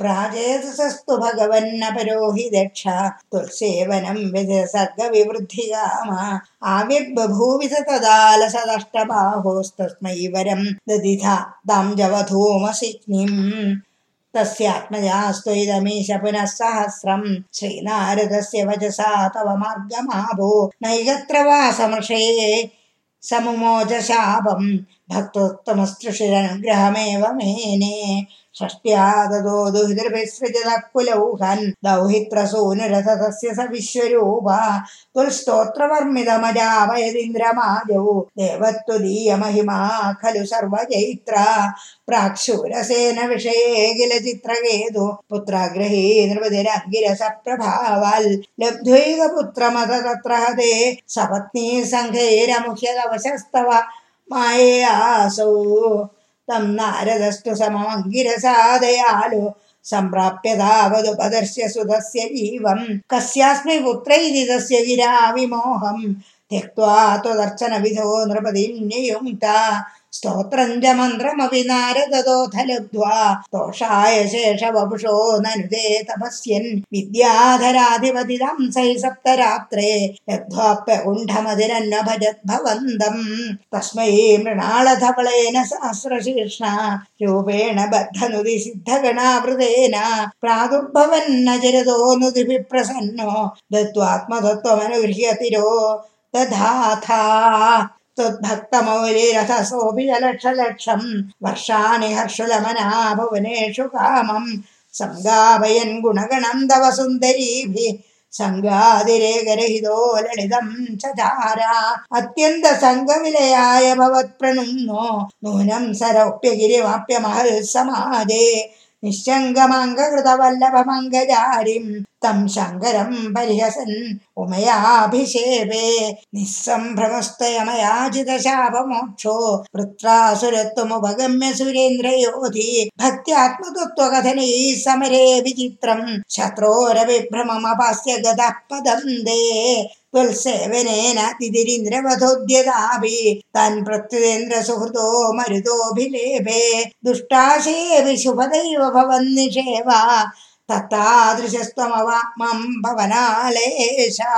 प्राजेतसस्तु भगवन्नपरोहि दक्षा स तदालसदष्टबाहोस्तस्मै वरं ददिथा दां जवधूमसिग्निम् तस्यात्मजास्तु इदमीश पुनः सहस्रम् श्रीनारदस्य वचसा तव मार्गमाभो नैगत्र वा समृषे समुमोच शापम् भक्तोत्तमस्तृषिरनुग्रहमेव मेने। षष्ट्या ददो दुहितृभिसृजतः कुलौहन् दौहित्रसूनुरथ तस्य स विश्वरूपा। तुल्स्तोत्रवर्मिदमजावयदिन्द्रमाजौ देवत्वदीयमहिमा खलु सर्वजैत्रा। प्राक्शूरसेन विषये किल चित्रकेतु पुत्राग्रही नृपतिरङ्गिरस प्रभावाल् लब्ध्वैकपुत्रमथ तत्र हते सपत्नी सङ्घैरमुह्यदवशस्तव मायेयासौ। तं नारदस्तु सममङ्गिरसादयालु सम्प्राप्य तावदुपदर्श्य सुतस्य जीवम्। कस्यास्मि पुत्र इति तस्य गिरा विमोहम् त्यक्त्वा त्वदर्चनविधो नृपतिं नियुङ्क्ता स्तोत्रम् च मन्त्रमपि नारदतोऽथ लब्ध्वा तोषाय शेषवपुषो ननुते तपस्यन् विद्याधराधिपतिदं सै सप्तरात्रे यद्वाप्यकुण्ठमधिरन्न भजत् भवन्तम् तस्मै मृणालधवलेन सहस्रशीर्ष्णा रूपेण बद्धनुदि सिद्धगणावृतेन प्रादुर्भवन्न चिरतो नुदिभिः प्रसन्नो दत्त्वात्मतत्त्वमनुगृह्य तिरो दधाथा वर्षाणि हर्षुलमना भुवनेषु कामम् सङ्गापयन् गुणगणम् तव सुन्दरीभिः सङ्गादिरेकरहितो ललितम् चचारा अत्यन्त सङ्गविलयाय भवत्प्रणुन्नो नूनम् सरौप्यगिरिमाप्यमहल् समाजे निश्चङ्गमङ्गकृतवल्लभमङ्गजारिम् तं शङ्करं परिहसन् उमयाभिषेपे निःसम्भ्रमस्तयमयाजितशापमोक्षो वृत्रासुरत्वमुपगम्य सुरेन्द्रयोधि। भक्त्यात्मतत्त्वकथनैः समरे विचित्रम् शत्रोरविभ्रममपास्य गतः पदं दे। त्वल्सेवनेन तिथिरिन्द्रवधोद्यताभि तान् प्रत्युदेन्द्रसुहृतो मरुतोऽभिलेभे। दुष्टाशेऽपि शुभदैव भवन्निषेवा तत्तादृशस्त्वमव मम भवनालेशा